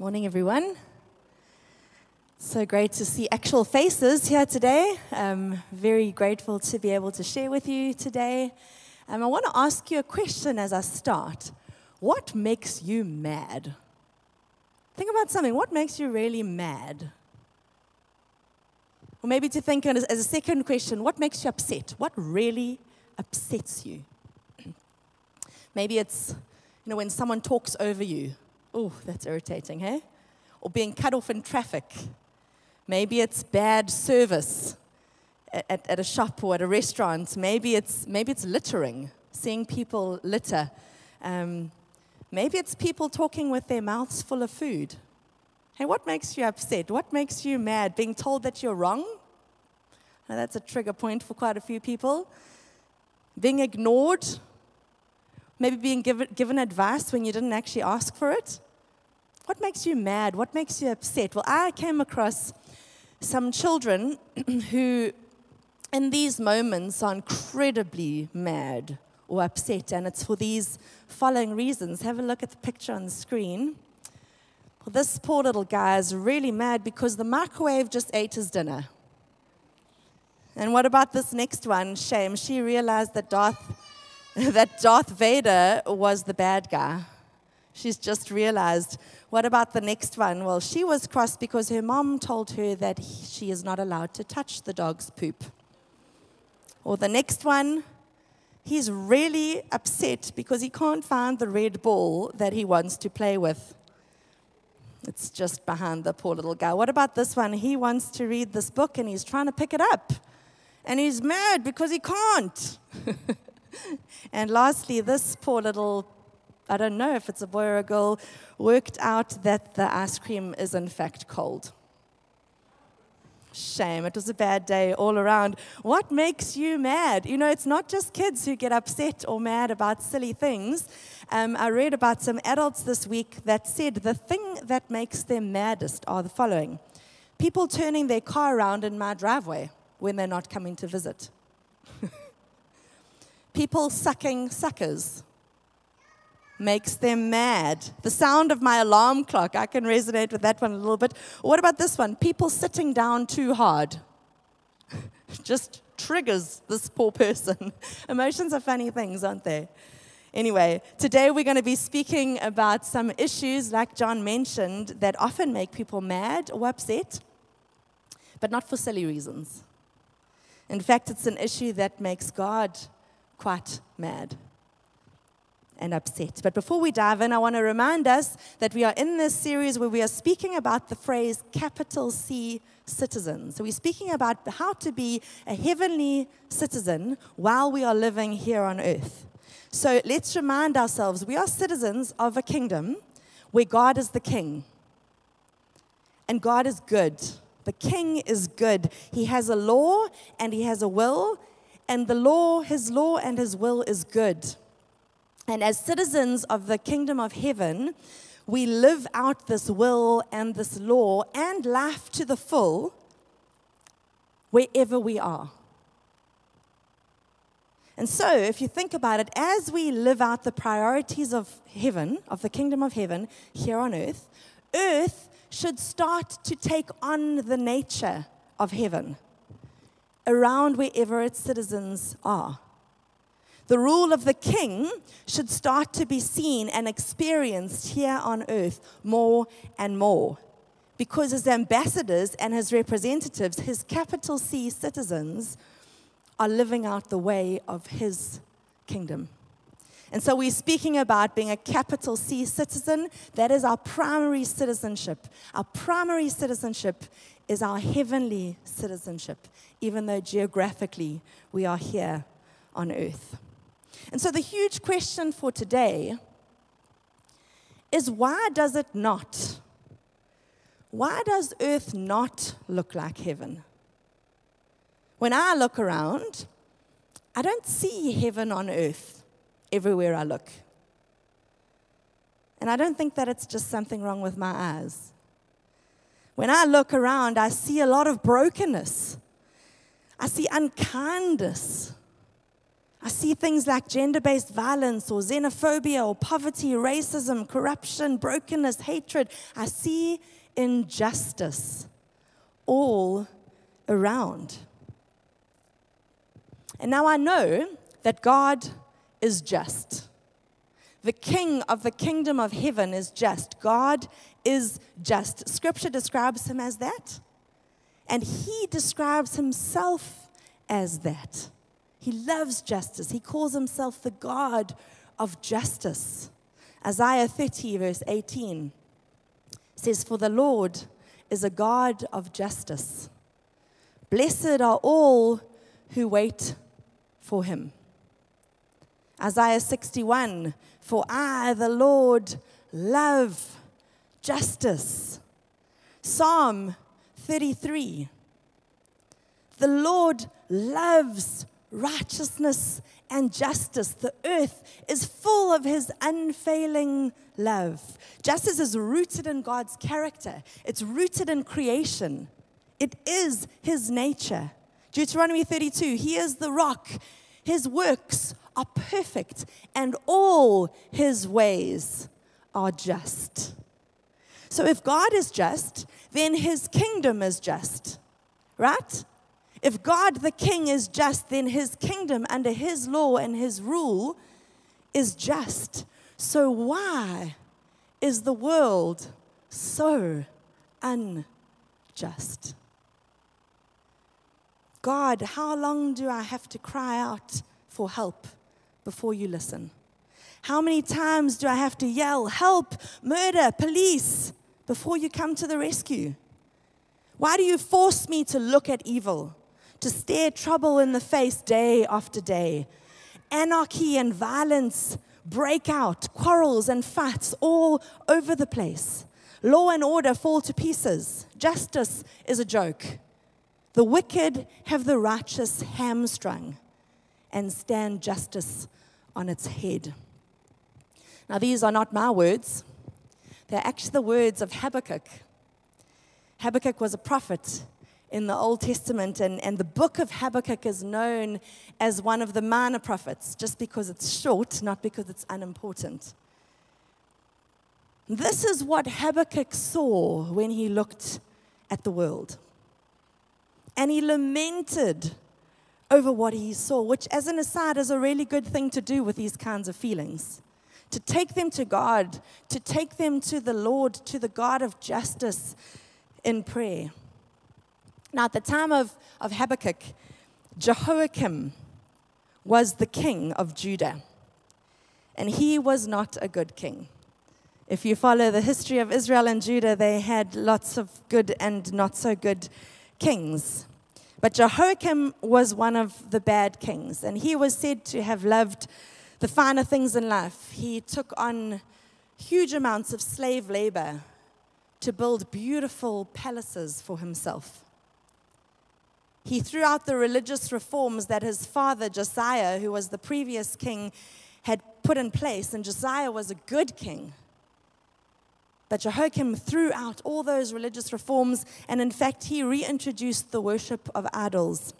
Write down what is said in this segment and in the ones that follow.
Morning, everyone. So great to see actual faces here today. Um, very grateful to be able to share with you today. Um, I want to ask you a question as I start. What makes you mad? Think about something. What makes you really mad? Or maybe to think as a second question, what makes you upset? What really upsets you? maybe it's, you know, when someone talks over you. Oh, that's irritating, hey? Or being cut off in traffic. Maybe it's bad service at, at, a shop or at a restaurant. Maybe it's, maybe it's littering, seeing people litter. Um, maybe it's people talking with their mouths full of food. Hey, what makes you upset? What makes you mad? Being told that you're wrong? Now, that's a trigger point for quite a few people. Being ignored Maybe being given, given advice when you didn't actually ask for it? What makes you mad? What makes you upset? Well, I came across some children who, in these moments, are incredibly mad or upset, and it's for these following reasons. Have a look at the picture on the screen. Well, this poor little guy is really mad because the microwave just ate his dinner. And what about this next one? Shame. She realized that Darth that Darth Vader was the bad guy. She's just realized. What about the next one? Well, she was cross because her mom told her that he, she is not allowed to touch the dog's poop. Or the next one, he's really upset because he can't find the red ball that he wants to play with. It's just behind the poor little guy. What about this one? He wants to read this book and he's trying to pick it up. And he's mad because he can't. and lastly, this poor little, I don't know if it's a boy or a girl, worked out that the ice cream is in fact cold. Shame. It was a bad day all around. What makes you mad? You know, it's not just kids who get upset or mad about silly things. Um, I read about some adults this week that said the thing that makes them maddest are the following people turning their car around in my driveway when they're not coming to visit. People sucking suckers makes them mad. The sound of my alarm clock, I can resonate with that one a little bit. What about this one? People sitting down too hard. Just triggers this poor person. Emotions are funny things, aren't they? Anyway, today we're going to be speaking about some issues, like John mentioned, that often make people mad or upset, but not for silly reasons. In fact, it's an issue that makes God quite mad and upset. But before we dive in, I want to remind us that we are in this series where we are speaking about the phrase capital C citizen. So we're speaking about how to be a heavenly citizen while we are living here on earth. So let's remind ourselves we are citizens of a kingdom where God is the king. And God is good. The king is good. He has a law and he has a will and the law, his law and his will is good. And as citizens of the kingdom of heaven, we live out this will and this law and life to the full wherever we are. And so, if you think about it, as we live out the priorities of heaven, of the kingdom of heaven here on earth, earth should start to take on the nature of heaven around wherever its citizens are. The rule of the king should start to be seen and experienced here on earth more and more. Because his ambassadors and his representatives, his capital C citizens, are living out the way of his kingdom. And so we're speaking about being a capital C citizen. That is our primary citizenship. Our primary citizenship is our heavenly citizenship, even though geographically we are here on earth. And so the huge question for today is why does it not? Why does earth not look like heaven? When I look around, I don't see heaven on earth everywhere I look. And I don't think that it's just something wrong with my eyes. When I look around, I see a lot of brokenness. I see unkindness. I see things like gender based violence or xenophobia or poverty, racism, corruption, brokenness, hatred. I see injustice all around. And now I know that God is just. The king of the kingdom of heaven is just. God is just. Scripture describes him as that. And he describes himself as that. He loves justice. He calls himself the God of justice. Isaiah 30, verse 18 says, For the Lord is a God of justice. Blessed are all who wait for him. Isaiah 61, For I, the Lord, love justice. Psalm 33, The Lord loves righteousness and justice. The earth is full of his unfailing love. Justice is rooted in God's character, it's rooted in creation, it is his nature. Deuteronomy 32 He is the rock, his works are perfect, and all his ways are just. So if God is just, then his kingdom is just, right? If God the king is just, then his kingdom under his law and his rule is just. So why is the world so unjust? God, how long do I have to cry out for help before you listen? How many times do I have to yell, help, murder, police, before you come to the rescue? Why do you force me to look at evil? To stare trouble in the face day after day. Anarchy and violence break out, quarrels and fights all over the place. Law and order fall to pieces. Justice is a joke. The wicked have the righteous hamstrung and stand justice on its head. Now, these are not my words, they're actually the words of Habakkuk. Habakkuk was a prophet in the Old Testament, and, and the book of Habakkuk is known as one of the minor prophets, just because it's short, not because it's unimportant. This is what Habakkuk saw when he looked at the world. And he lamented over what he saw, which, as an aside, is a really good thing to do with these kinds of feelings. To take them to God, to take them to the Lord, to the God of justice in prayer. Now, at the time of, of Habakkuk, Jehoiakim was the king of Judah. And he was not a good king. If you follow the history of Israel and Judah, they had lots of good and not so good kings. But Jehoiakim was one of the bad kings, and he was said to have loved the finer things in life. He took on huge amounts of slave labor to build beautiful palaces for himself. He threw out the religious reforms that his father, Josiah, who was the previous king, had put in place, and Josiah was a good king. But Jehoiakim threw out all those religious reforms, and in fact, he reintroduced the worship of idols.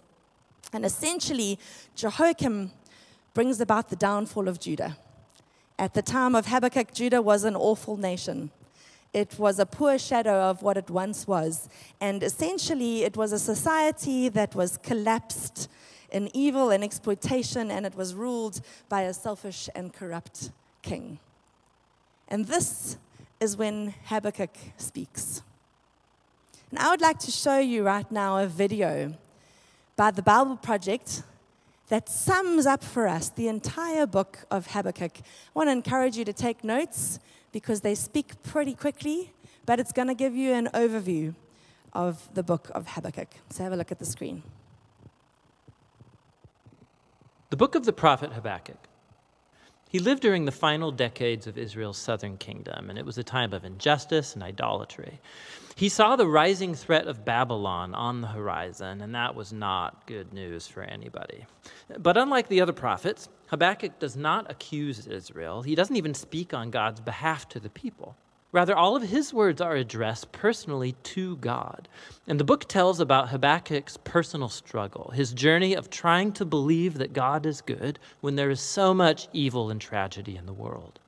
And essentially, Jehoiakim brings about the downfall of Judah. At the time of Habakkuk, Judah was an awful nation. It was a poor shadow of what it once was. And essentially, it was a society that was collapsed in evil and exploitation, and it was ruled by a selfish and corrupt king. And this is when Habakkuk speaks. And I would like to show you right now a video by the Bible Project that sums up for us the entire book of Habakkuk. I want to encourage you to take notes because they speak pretty quickly, but it's going to give you an overview of the book of Habakkuk. So have a look at the screen. The book of the prophet Habakkuk. He lived during the final decades of Israel's southern kingdom, and it was a time of injustice and idolatry. He saw the rising threat of Babylon on the horizon, and that was not good news for anybody. But unlike the other prophets, Habakkuk does not accuse Israel. He doesn't even speak on God's behalf to the people. Rather, all of his words are addressed personally to God. And the book tells about Habakkuk's personal struggle, his journey of trying to believe that God is good when there is so much evil and tragedy in the world.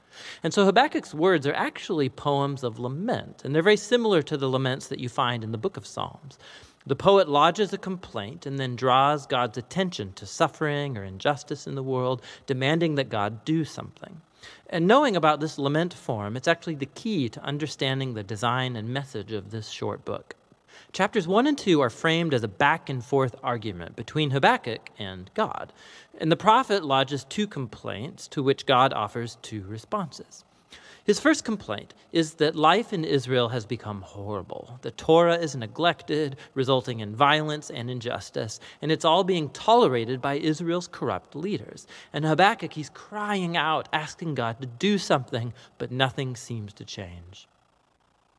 And so Habakkuk's words are actually poems of lament, and they're very similar to the laments that you find in the book of Psalms. The poet lodges a complaint and then draws God's attention to suffering or injustice in the world, demanding that God do something. And knowing about this lament form, it's actually the key to understanding the design and message of this short book. Chapters 1 and 2 are framed as a back and forth argument between Habakkuk and God. And the prophet lodges two complaints to which God offers two responses. His first complaint is that life in Israel has become horrible. The Torah is neglected, resulting in violence and injustice, and it's all being tolerated by Israel's corrupt leaders. And Habakkuk, he's crying out, asking God to do something, but nothing seems to change.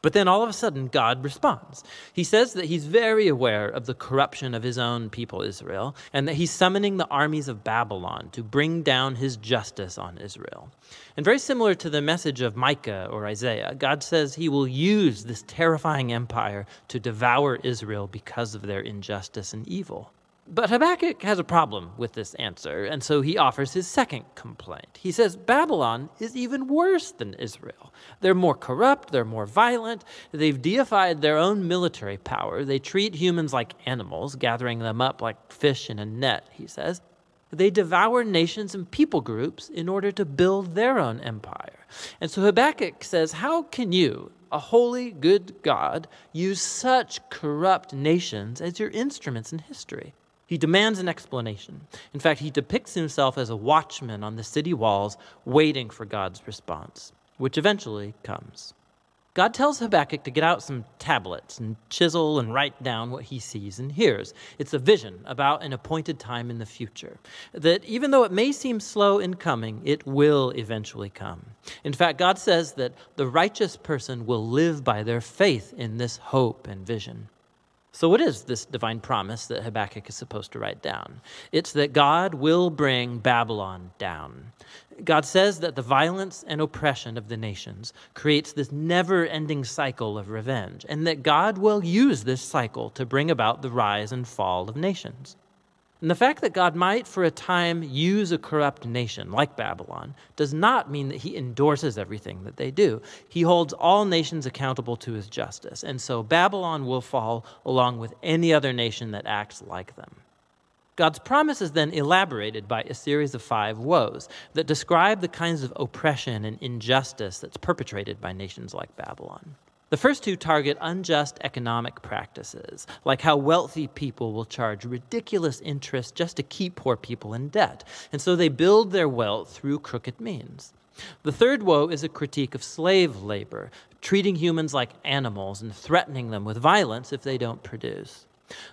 But then all of a sudden, God responds. He says that he's very aware of the corruption of his own people, Israel, and that he's summoning the armies of Babylon to bring down his justice on Israel. And very similar to the message of Micah or Isaiah, God says he will use this terrifying empire to devour Israel because of their injustice and evil. But Habakkuk has a problem with this answer, and so he offers his second complaint. He says Babylon is even worse than Israel. They're more corrupt, they're more violent, they've deified their own military power, they treat humans like animals, gathering them up like fish in a net, he says. They devour nations and people groups in order to build their own empire. And so Habakkuk says, How can you, a holy, good God, use such corrupt nations as your instruments in history? He demands an explanation. In fact, he depicts himself as a watchman on the city walls, waiting for God's response, which eventually comes. God tells Habakkuk to get out some tablets and chisel and write down what he sees and hears. It's a vision about an appointed time in the future. That even though it may seem slow in coming, it will eventually come. In fact, God says that the righteous person will live by their faith in this hope and vision. So, what is this divine promise that Habakkuk is supposed to write down? It's that God will bring Babylon down. God says that the violence and oppression of the nations creates this never ending cycle of revenge, and that God will use this cycle to bring about the rise and fall of nations. And the fact that God might, for a time, use a corrupt nation like Babylon does not mean that he endorses everything that they do. He holds all nations accountable to his justice. And so Babylon will fall along with any other nation that acts like them. God's promise is then elaborated by a series of five woes that describe the kinds of oppression and injustice that's perpetrated by nations like Babylon. The first two target unjust economic practices, like how wealthy people will charge ridiculous interest just to keep poor people in debt. And so they build their wealth through crooked means. The third woe is a critique of slave labor, treating humans like animals and threatening them with violence if they don't produce.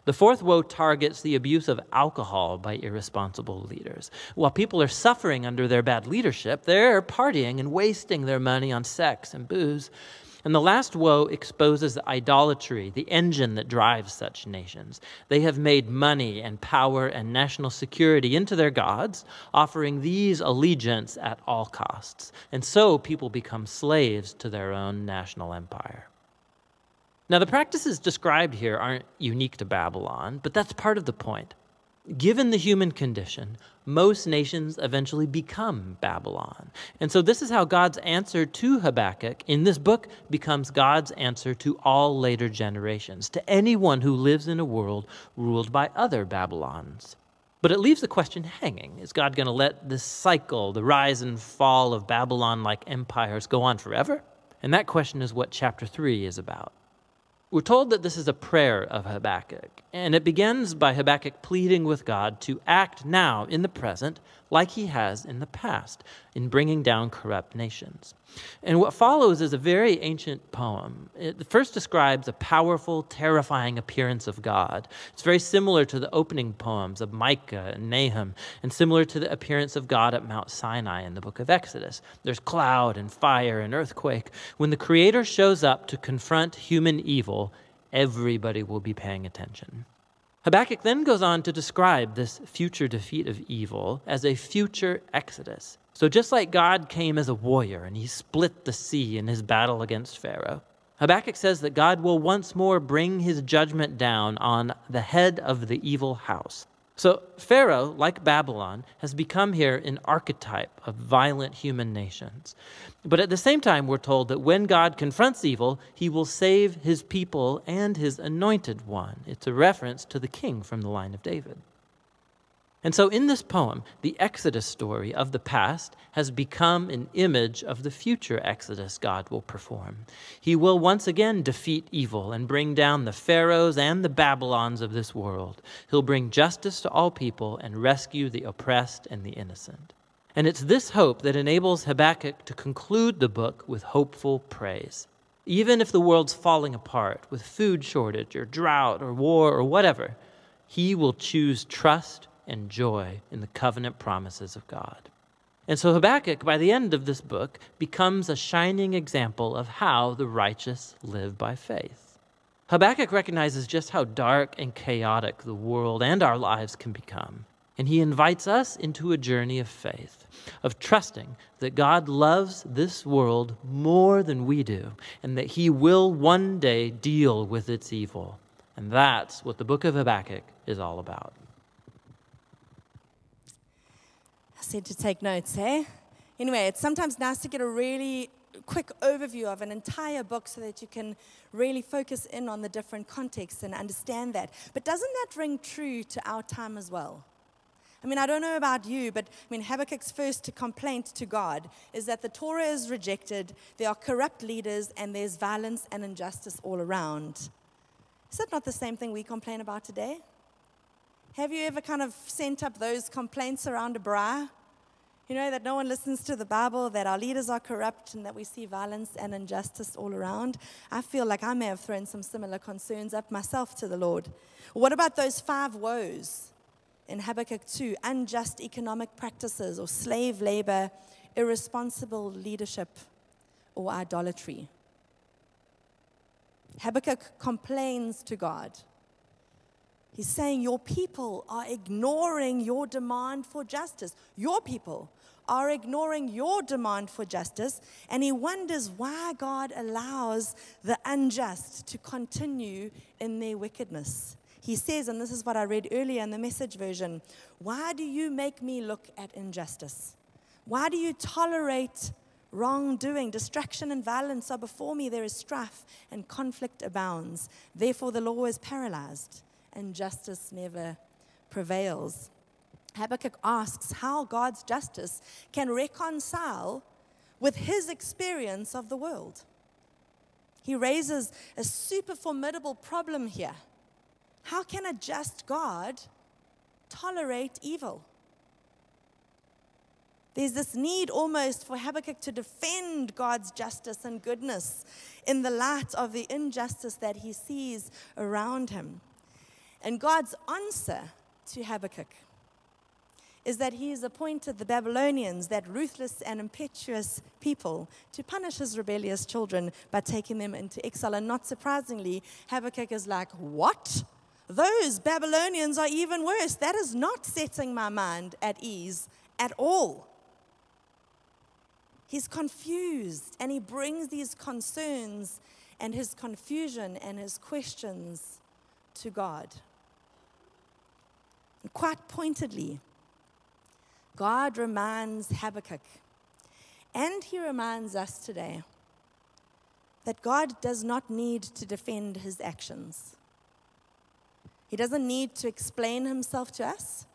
The fourth woe targets the abuse of alcohol by irresponsible leaders. While people are suffering under their bad leadership, they're partying and wasting their money on sex and booze. And the last woe exposes idolatry, the engine that drives such nations. They have made money and power and national security into their gods, offering these allegiance at all costs. And so people become slaves to their own national empire. Now, the practices described here aren't unique to Babylon, but that's part of the point. Given the human condition, most nations eventually become Babylon. And so, this is how God's answer to Habakkuk in this book becomes God's answer to all later generations, to anyone who lives in a world ruled by other Babylons. But it leaves the question hanging Is God going to let this cycle, the rise and fall of Babylon like empires, go on forever? And that question is what chapter 3 is about. We're told that this is a prayer of Habakkuk, and it begins by Habakkuk pleading with God to act now in the present like he has in the past in bringing down corrupt nations. And what follows is a very ancient poem. It first describes a powerful, terrifying appearance of God. It's very similar to the opening poems of Micah and Nahum, and similar to the appearance of God at Mount Sinai in the book of Exodus. There's cloud and fire and earthquake. When the Creator shows up to confront human evil, everybody will be paying attention. Habakkuk then goes on to describe this future defeat of evil as a future exodus. So, just like God came as a warrior and he split the sea in his battle against Pharaoh, Habakkuk says that God will once more bring his judgment down on the head of the evil house. So, Pharaoh, like Babylon, has become here an archetype of violent human nations. But at the same time, we're told that when God confronts evil, he will save his people and his anointed one. It's a reference to the king from the line of David. And so, in this poem, the Exodus story of the past has become an image of the future Exodus God will perform. He will once again defeat evil and bring down the Pharaohs and the Babylons of this world. He'll bring justice to all people and rescue the oppressed and the innocent. And it's this hope that enables Habakkuk to conclude the book with hopeful praise. Even if the world's falling apart with food shortage or drought or war or whatever, he will choose trust and joy in the covenant promises of God. And so Habakkuk, by the end of this book, becomes a shining example of how the righteous live by faith. Habakkuk recognizes just how dark and chaotic the world and our lives can become. And he invites us into a journey of faith, of trusting that God loves this world more than we do, and that he will one day deal with its evil. And that's what the book of Habakkuk is all about. I said to take notes, hey? Anyway, it's sometimes nice to get a really quick overview of an entire book so that you can really focus in on the different contexts and understand that. But doesn't that ring true to our time as well? I mean, I don't know about you, but I mean, Habakkuk's first complaint to God is that the Torah is rejected, there are corrupt leaders, and there's violence and injustice all around. Is that not the same thing we complain about today? Have you ever kind of sent up those complaints around a braai? You know, that no one listens to the Bible, that our leaders are corrupt, and that we see violence and injustice all around. I feel like I may have thrown some similar concerns up myself to the Lord. What about those five woes in Habakkuk 2 unjust economic practices, or slave labor, irresponsible leadership, or idolatry? Habakkuk complains to God He's saying your people are ignoring your demand for justice. Your people are ignoring your demand for justice. And he wonders why God allows the unjust to continue in their wickedness. He says, and this is what I read earlier in the message version why do you make me look at injustice? Why do you tolerate wrongdoing? Distraction and violence are before me. There is strife and conflict abounds. Therefore, the law is paralyzed and justice never prevails. Habakkuk asks how God's justice can reconcile with his experience of the world. He raises a super formidable problem here. How can a just God tolerate evil? There's this need almost for Habakkuk to defend God's justice and goodness in the light of the injustice that he sees around him. And God's answer to Habakkuk is that he has appointed the Babylonians, that ruthless and impetuous people, to punish his rebellious children by taking them into exile. And not surprisingly, Habakkuk is like, What? Those Babylonians are even worse. That is not setting my mind at ease at all. He's confused and he brings these concerns and his confusion and his questions to God. Quite pointedly, God reminds Habakkuk, and he reminds us today, that God does not need to defend his actions. He doesn't need to explain himself to us.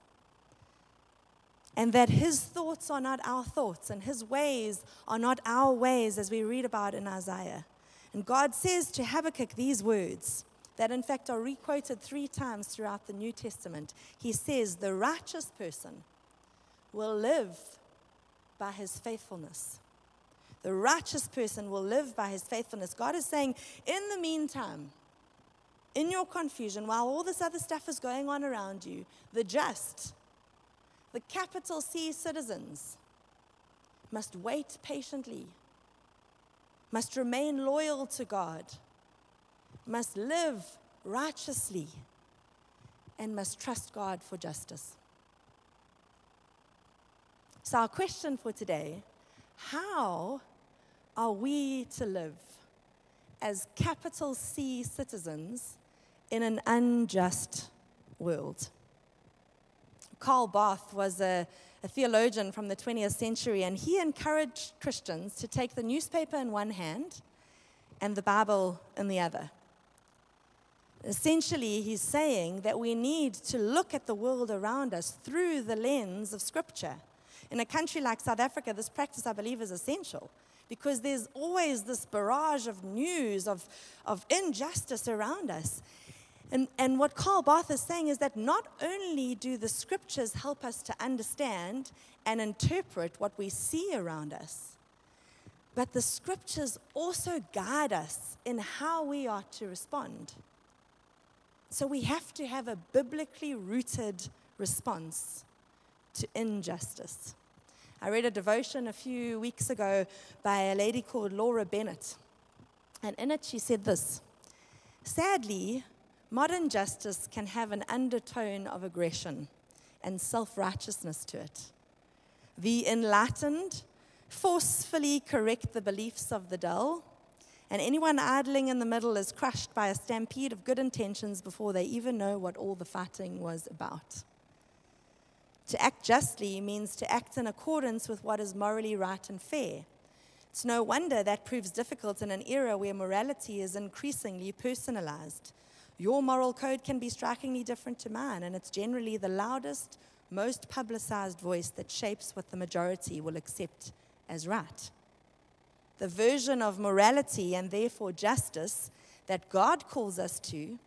And that his thoughts are not our thoughts, and his ways are not our ways, as we read about in Isaiah. And God says to Habakkuk these words that in fact are requoted three times throughout the New Testament. He says, The righteous person will live by his faithfulness. The righteous person will live by his faithfulness. God is saying, in the meantime, in your confusion, while all this other stuff is going on around you, the just, the capital C citizens, must wait patiently, must remain loyal to God must live righteously. and must trust God for justice. So, our question for today how are we to live as capital C citizens in an unjust world? Karl Barth was a, a, theologian from the 20th century, and he encouraged Christians to take the newspaper in one hand and the Bible in the other. Essentially, he's saying that we need to look at the world around us through the lens of Scripture. In a country like South Africa, this practice, I believe, is essential because there's always this barrage of news, of, of injustice around us. And, and what Karl Barth is saying is that not only do the scriptures help us to understand and interpret what we see around us, but the scriptures also guide us in how we are to respond. So we have to have a biblically rooted response to injustice. I read a devotion a few weeks ago by a lady called Laura Bennett. And in it, she said this Sadly, modern justice can have an undertone of aggression and self righteousness to it. The enlightened forcefully correct the beliefs of the dull, and anyone idling in the middle is crushed by a stampede of good intentions before they even know what all the fighting was about. To act justly means to act in accordance with what is morally right and fair. It's no wonder that proves difficult in an era where morality is increasingly personalized. Your moral code can be strikingly different to mine, and it's generally the loudest, most publicized voice that shapes what the majority will accept as right. The version of morality and therefore justice that God calls us to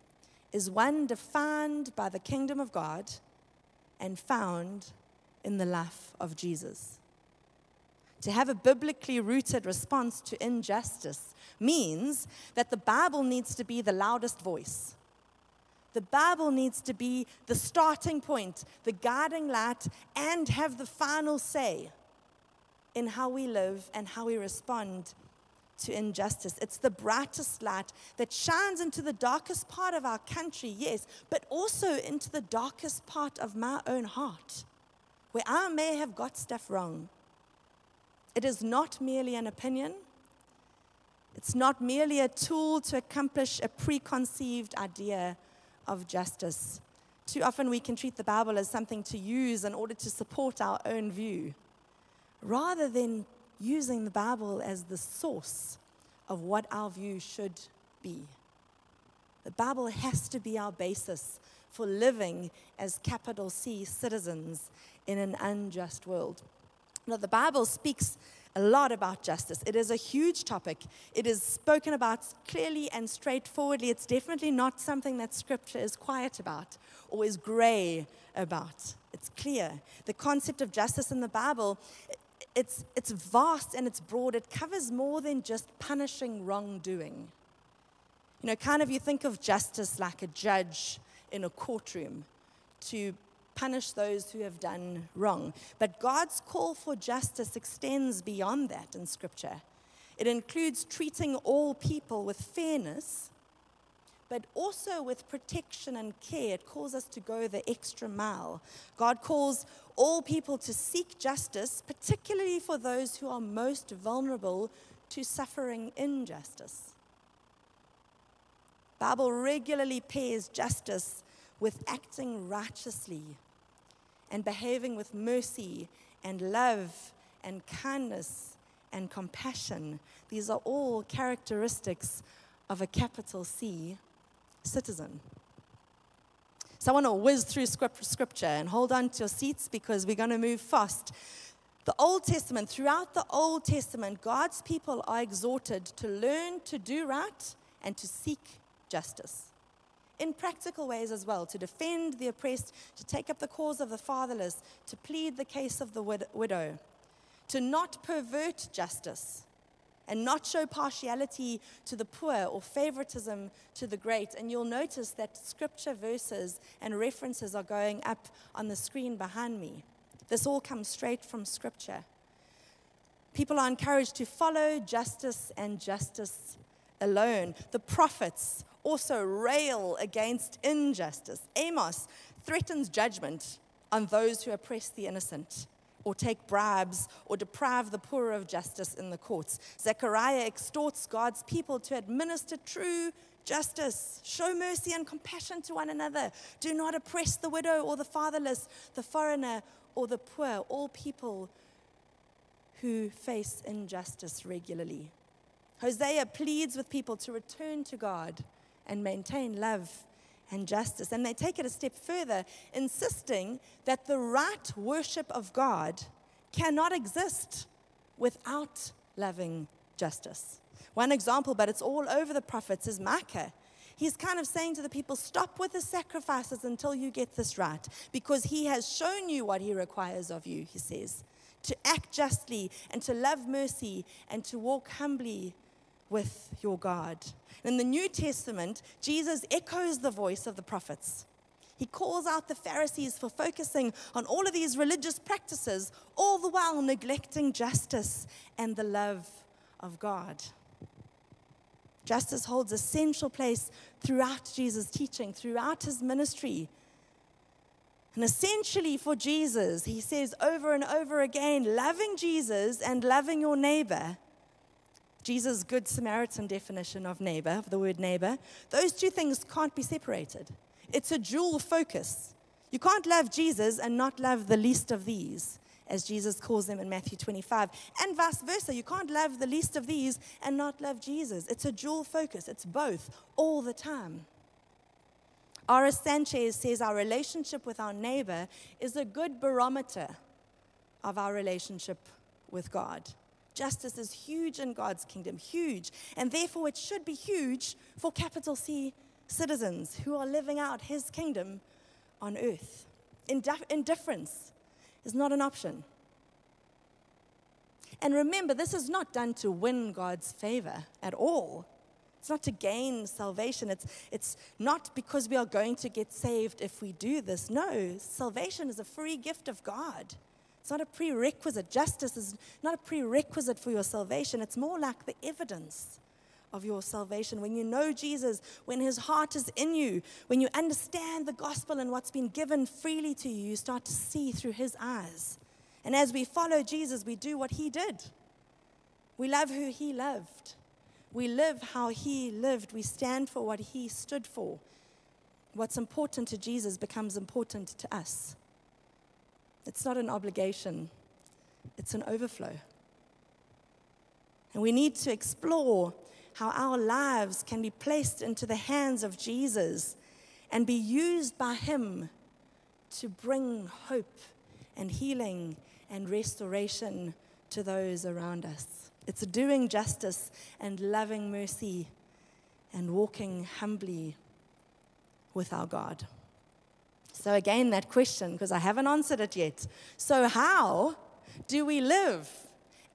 is one defined by the kingdom of God and found in the life of Jesus. To have a biblically rooted response to injustice means that the Bible needs to be the loudest voice. The Bible needs to be the starting point, the guiding light, and have the final say in how we live and how we respond to injustice. It's the brightest light that shines into the darkest part of our country, yes, but also into the darkest part of my own heart, where I may have got stuff wrong. It is not merely an opinion. It's not merely a tool to accomplish a preconceived idea of justice. Too often we can treat the Bible as something to use in order to support our own view, rather than using the Bible as the source of what our view should be. The Bible has to be our basis for living as capital C citizens in an unjust world. Now, the Bible speaks a lot about justice. It is a huge topic. It is spoken about clearly and straightforwardly. It's definitely not something that Scripture is quiet about or is gray about. It's clear. The concept of justice in the Bible it's, it's vast and it's broad. It covers more than just punishing wrongdoing. You know, kind of you think of justice like a judge in a courtroom to punish those who have done wrong. But God's call for justice extends beyond that in Scripture. It includes treating all people with fairness, but also with protection and care. It calls us to go the extra mile. God calls all people to seek justice, particularly for those who are most vulnerable to suffering injustice. Bible regularly pairs justice with acting righteously and behaving with mercy and love and kindness and compassion. These are all characteristics of a capital C citizen. So I want to whiz through scripture and hold on to your seats because we're going to move fast. The Old Testament, throughout the Old Testament, God's people are exhorted to learn to do right and to seek justice. In practical ways as well, to defend the oppressed, to take up the cause of the fatherless, to plead the case of the widow, to not pervert justice, and not show partiality to the poor or favoritism to the great. And you'll notice that scripture verses and references are going up on the screen behind me. This all comes straight from scripture. People are encouraged to follow justice and justice alone. The prophets also rail against injustice. Amos threatens judgment on those who oppress the innocent or take bribes or deprive the poor of justice in the courts. Zechariah extorts God's people to administer true justice. Show mercy and compassion to one another. Do not oppress the widow or the fatherless, the foreigner or the poor, all people who face injustice regularly. Hosea pleads with people to return to God and maintain love and justice. And they take it a step further, insisting that the right worship of God cannot exist without loving justice. One example, but it's all over the prophets, is Micah. He's kind of saying to the people, stop with the sacrifices until you get this right, because he has shown you what he requires of you, he says to act justly and to love mercy and to walk humbly with your God. In the New Testament, Jesus echoes the voice of the prophets. He calls out the Pharisees for focusing on all of these religious practices, all the while neglecting justice and the love of God. Justice holds a central place throughout Jesus' teaching, throughout his ministry. And essentially, for Jesus, he says over and over again loving Jesus and loving your neighbor Jesus' Good Samaritan definition of neighbor, of the word neighbor, those two things can't be separated. It's a dual focus. You can't love Jesus and not love the least of these, as Jesus calls them in Matthew 25, and vice versa. You can't love the least of these and not love Jesus. It's a dual focus, it's both all the time. R.S. Sanchez says our relationship with our neighbor is a good barometer of our relationship with God. Justice is huge in God's kingdom, huge. And therefore, it should be huge for capital C citizens who are living out his kingdom on earth. Indifference is not an option. And remember, this is not done to win God's favor at all. It's not to gain salvation. It's, it's not because we are going to get saved if we do this. No, salvation is a free gift of God. It's not a prerequisite. Justice is not a prerequisite for your salvation. It's more like the evidence of your salvation. When you know Jesus, when his heart is in you, when you understand the gospel and what's been given freely to you, you start to see through his eyes. And as we follow Jesus, we do what he did. We love who he loved. We live how he lived. We stand for what he stood for. What's important to Jesus becomes important to us. It's not an obligation, it's an overflow. And we need to explore how our lives can be placed into the hands of Jesus and be used by Him to bring hope and healing and restoration to those around us. It's doing justice and loving mercy and walking humbly with our God. So, again, that question, because I haven't answered it yet. So, how do we live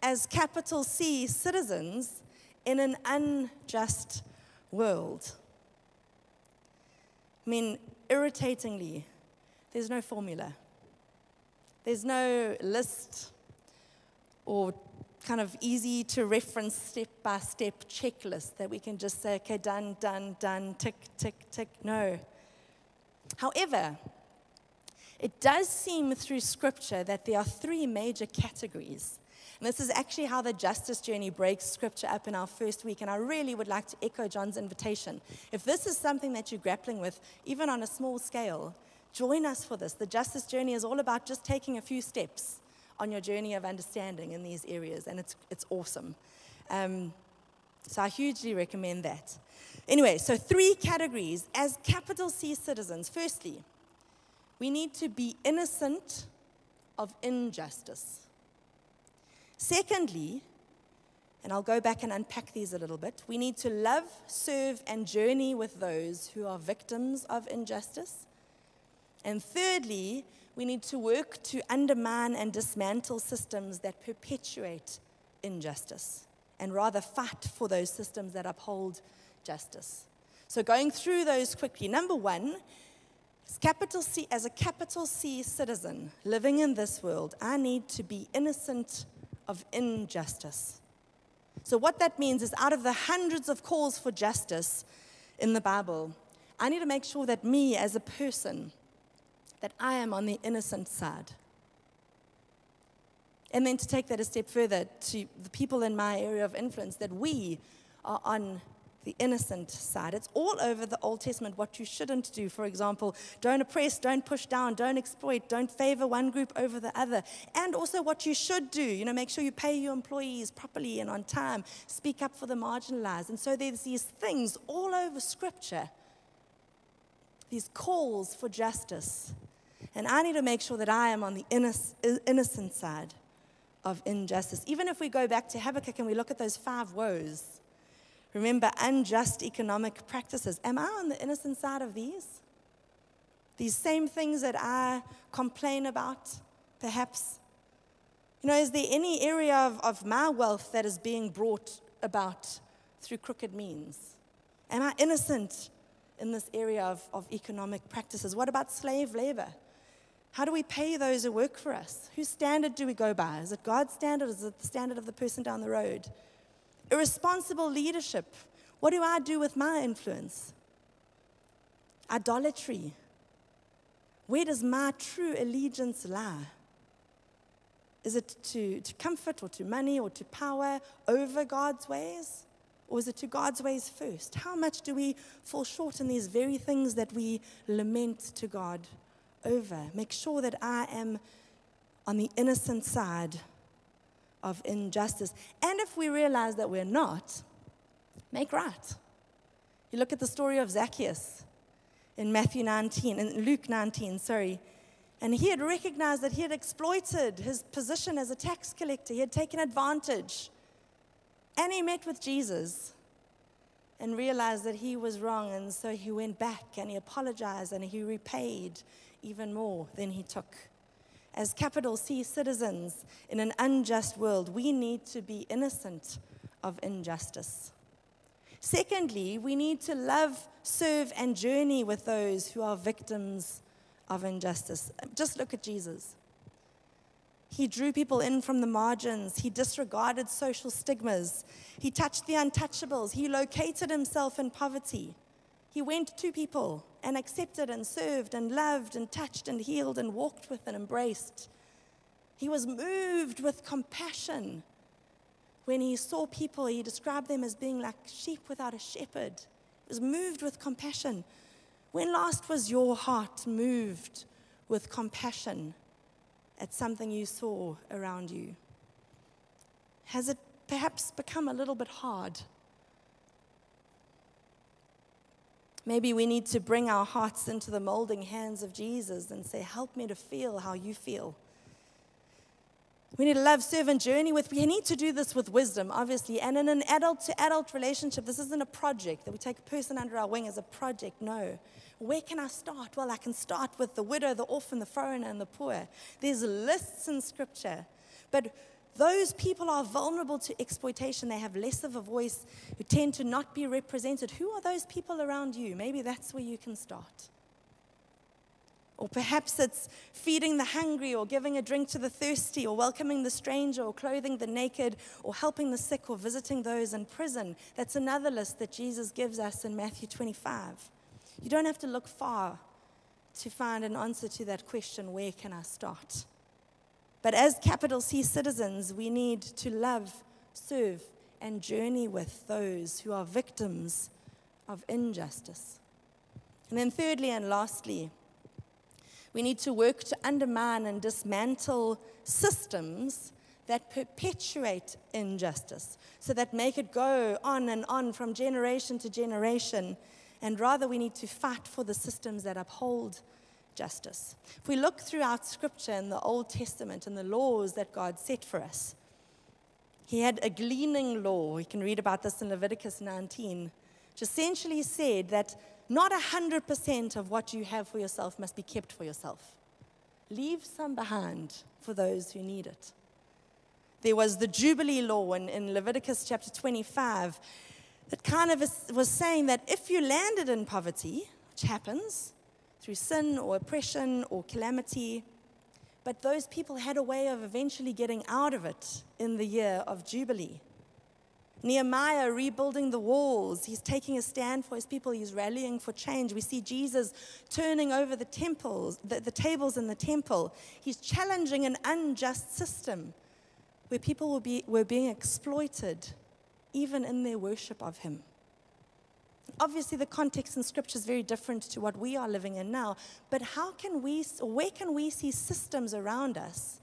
as capital C citizens in an unjust world? I mean, irritatingly, there's no formula, there's no list or kind of easy to reference step by step checklist that we can just say, okay, done, done, done, tick, tick, tick. No. However, it does seem through scripture that there are three major categories. And this is actually how the justice journey breaks scripture up in our first week. And I really would like to echo John's invitation. If this is something that you're grappling with, even on a small scale, join us for this. The justice journey is all about just taking a few steps on your journey of understanding in these areas, and it's, it's awesome. Um, so I hugely recommend that. Anyway, so three categories as capital C citizens. Firstly, we need to be innocent of injustice. Secondly, and I'll go back and unpack these a little bit, we need to love, serve, and journey with those who are victims of injustice. And thirdly, we need to work to undermine and dismantle systems that perpetuate injustice and rather fight for those systems that uphold justice. So, going through those quickly. Number one, capital C, as a capital C citizen living in this world, I need to be innocent of injustice. So, what that means is out of the hundreds of calls for justice, in the Bible, I need to make sure that me as a person, that I am on the innocent side. And then to take that a step further to the people in my area of influence, that we are on the innocent side. It's all over the Old Testament what you shouldn't do. For example, don't oppress, don't push down, don't exploit, don't favor one group over the other. And also what you should do. You know, make sure you pay your employees properly and on time, speak up for the marginalized. And so there's these things all over Scripture, these calls for justice. And I need to make sure that I am on the innocent side of injustice. Even if we go back to Habakkuk and we look at those five woes, remember unjust economic practices. Am I on the innocent side of these? These same things that I complain about, perhaps? You know, is there any area of, of my wealth that is being brought about through crooked means? Am I innocent in this area of, of economic practices? What about slave labor? How do we pay those who work for us? Whose standard do we go by? Is it God's standard? Is it the standard of the person down the road? Irresponsible leadership. What do I do with my influence? Idolatry. Where does my true allegiance lie? Is it to, to comfort or to money or to power over God's ways? Or is it to God's ways first? How much do we fall short in these very things that we lament to God over. Make sure that I am on the innocent side of injustice. And if we realize that we're not, make right. You look at the story of Zacchaeus in Matthew 19, in Luke 19, sorry. And he had recognized that he had exploited his position as a tax collector. He had taken advantage. And he met with Jesus and realized that he was wrong. And so he went back and he apologized and he repaid even more than he took. As capital C citizens in an unjust world, we need to be innocent of injustice. Secondly, we need to love, serve, and journey with those who are victims of injustice. Just look at Jesus. He drew people in from the margins. He disregarded social stigmas. He touched the untouchables. He located himself in poverty. He went to people and accepted and served and loved and touched and healed and walked with and embraced. He was moved with compassion. When he saw people, he described them as being like sheep without a shepherd. He was moved with compassion. When last was your heart moved with compassion at something you saw around you? Has it perhaps become a little bit hard? Maybe we need to bring our hearts into the molding hands of Jesus and say, Help me to feel how you feel. We need to love, serve, and journey with. We need to do this with wisdom, obviously. And in an adult to adult relationship, this isn't a project that we take a person under our wing as a project. No. Where can I start? Well, I can start with the widow, the orphan, the foreigner, and the poor. There's lists in scripture. But those people are vulnerable to exploitation. They have less of a voice, who tend to not be represented. Who are those people around you? Maybe that's where you can start. Or perhaps it's feeding the hungry, or giving a drink to the thirsty, or welcoming the stranger, or clothing the naked, or helping the sick, or visiting those in prison. That's another list that Jesus gives us in Matthew 25. You don't have to look far to find an answer to that question where can I start? But as capital C citizens, we need to love, serve, and journey with those who are victims of injustice. And then, thirdly and lastly, we need to work to undermine and dismantle systems that perpetuate injustice, so that make it go on and on from generation to generation. And rather, we need to fight for the systems that uphold justice. If we look throughout Scripture in the Old Testament and the laws that God set for us, He had a gleaning law. We can read about this in Leviticus 19, which essentially said that not 100% of what you have for yourself must be kept for yourself. Leave some behind for those who need it. There was the Jubilee law in, in Leviticus chapter 25 that kind of was saying that if you landed in poverty, which happens, through sin or oppression or calamity. But those people had a way of eventually getting out of it in the year of Jubilee. Nehemiah rebuilding the walls. He's taking a stand for his people. He's rallying for change. We see Jesus turning over the temples, the, the tables in the temple. He's challenging an unjust system where people were, be, were being exploited, even in their worship of him. Obviously, the context in Scripture is very different to what we are living in now, but how can we, where can we see systems around us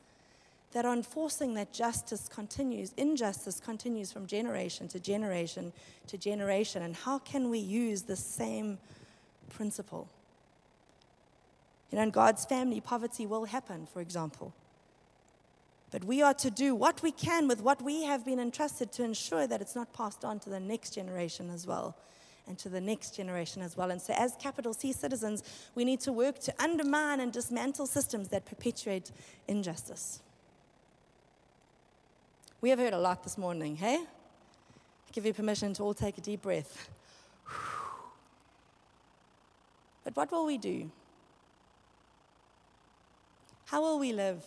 that are enforcing that justice continues, injustice continues from generation to generation to generation? And how can we use the same principle? You know, in God's family, poverty will happen, for example. But we are to do what we can with what we have been entrusted to ensure that it's not passed on to the next generation as well and to the next generation as well. And so, as capital C citizens, we need to work to undermine and dismantle systems that perpetuate injustice. We have heard a lot this morning, hey? I give you permission to all take a deep breath. But what will we do? How will we live?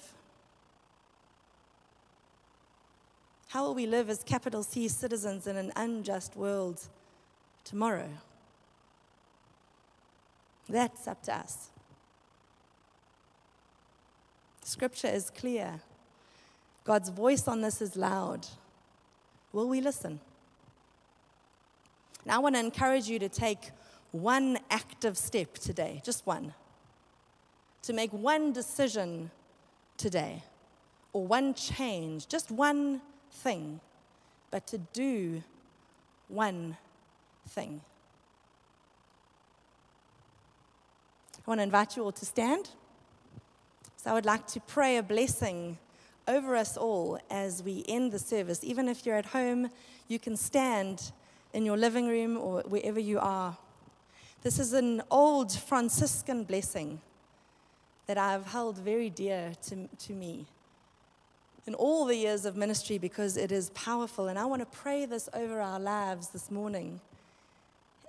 How will we live as capital C citizens in an unjust world? Tomorrow. That's up to us. Scripture is clear. God's voice on this is loud. Will we listen? Now, I want to encourage you to take one active step today, just one, to make one decision today, or one change, just one thing, but to do one thing. I want to invite you all to stand. So I would like to pray a blessing over us all as we end the service. Even if you're at home, you can stand in your living room or wherever you are. This is an old Franciscan blessing that I've held very dear to, to me in all the years of ministry because it is powerful. And I want to pray this over our lives this morning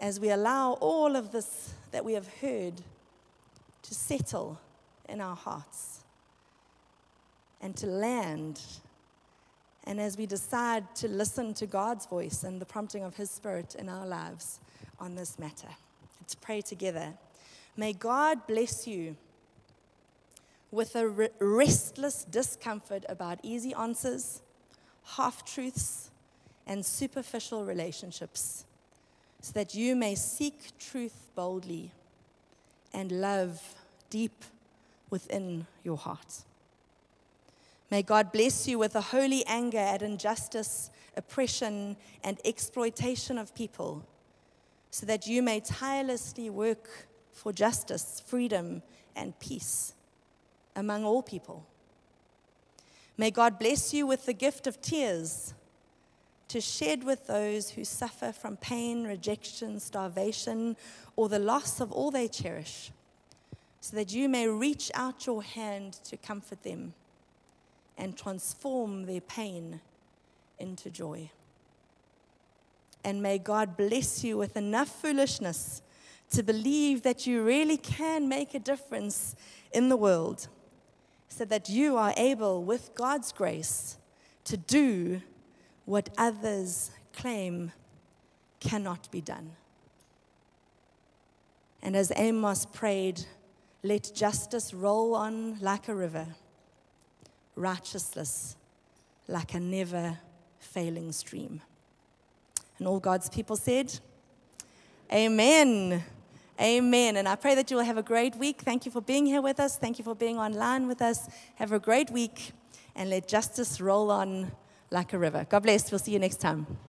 as we allow all of this that we have heard to settle in our hearts and to land. And as we decide to listen to God's voice and the prompting of His Spirit in our lives on this matter, let's pray together. May God bless you with a restless discomfort about easy answers, half truths, and superficial relationships so that you may seek truth boldly and love deep within your heart. May God bless you with a holy anger at injustice, oppression, and exploitation of people, so that you may tirelessly work for justice, freedom, and peace among all people. May God bless you with the gift of tears to shed with those who suffer from pain, rejection, starvation, or the loss of all they cherish, so that you may reach out your hand to comfort them and transform their pain into joy. And may God bless you with enough foolishness to believe that you really can make a difference in the world, so that you are able, with God's grace, to do what others claim cannot be done. And as Amos prayed, let justice roll on like a river, righteousness like a never failing stream. And all God's people said, Amen. Amen. And I pray that you will have a great week. Thank you for being here with us. Thank you for being online with us. Have a great week and let justice roll on like a river. God bless. We'll see you next time.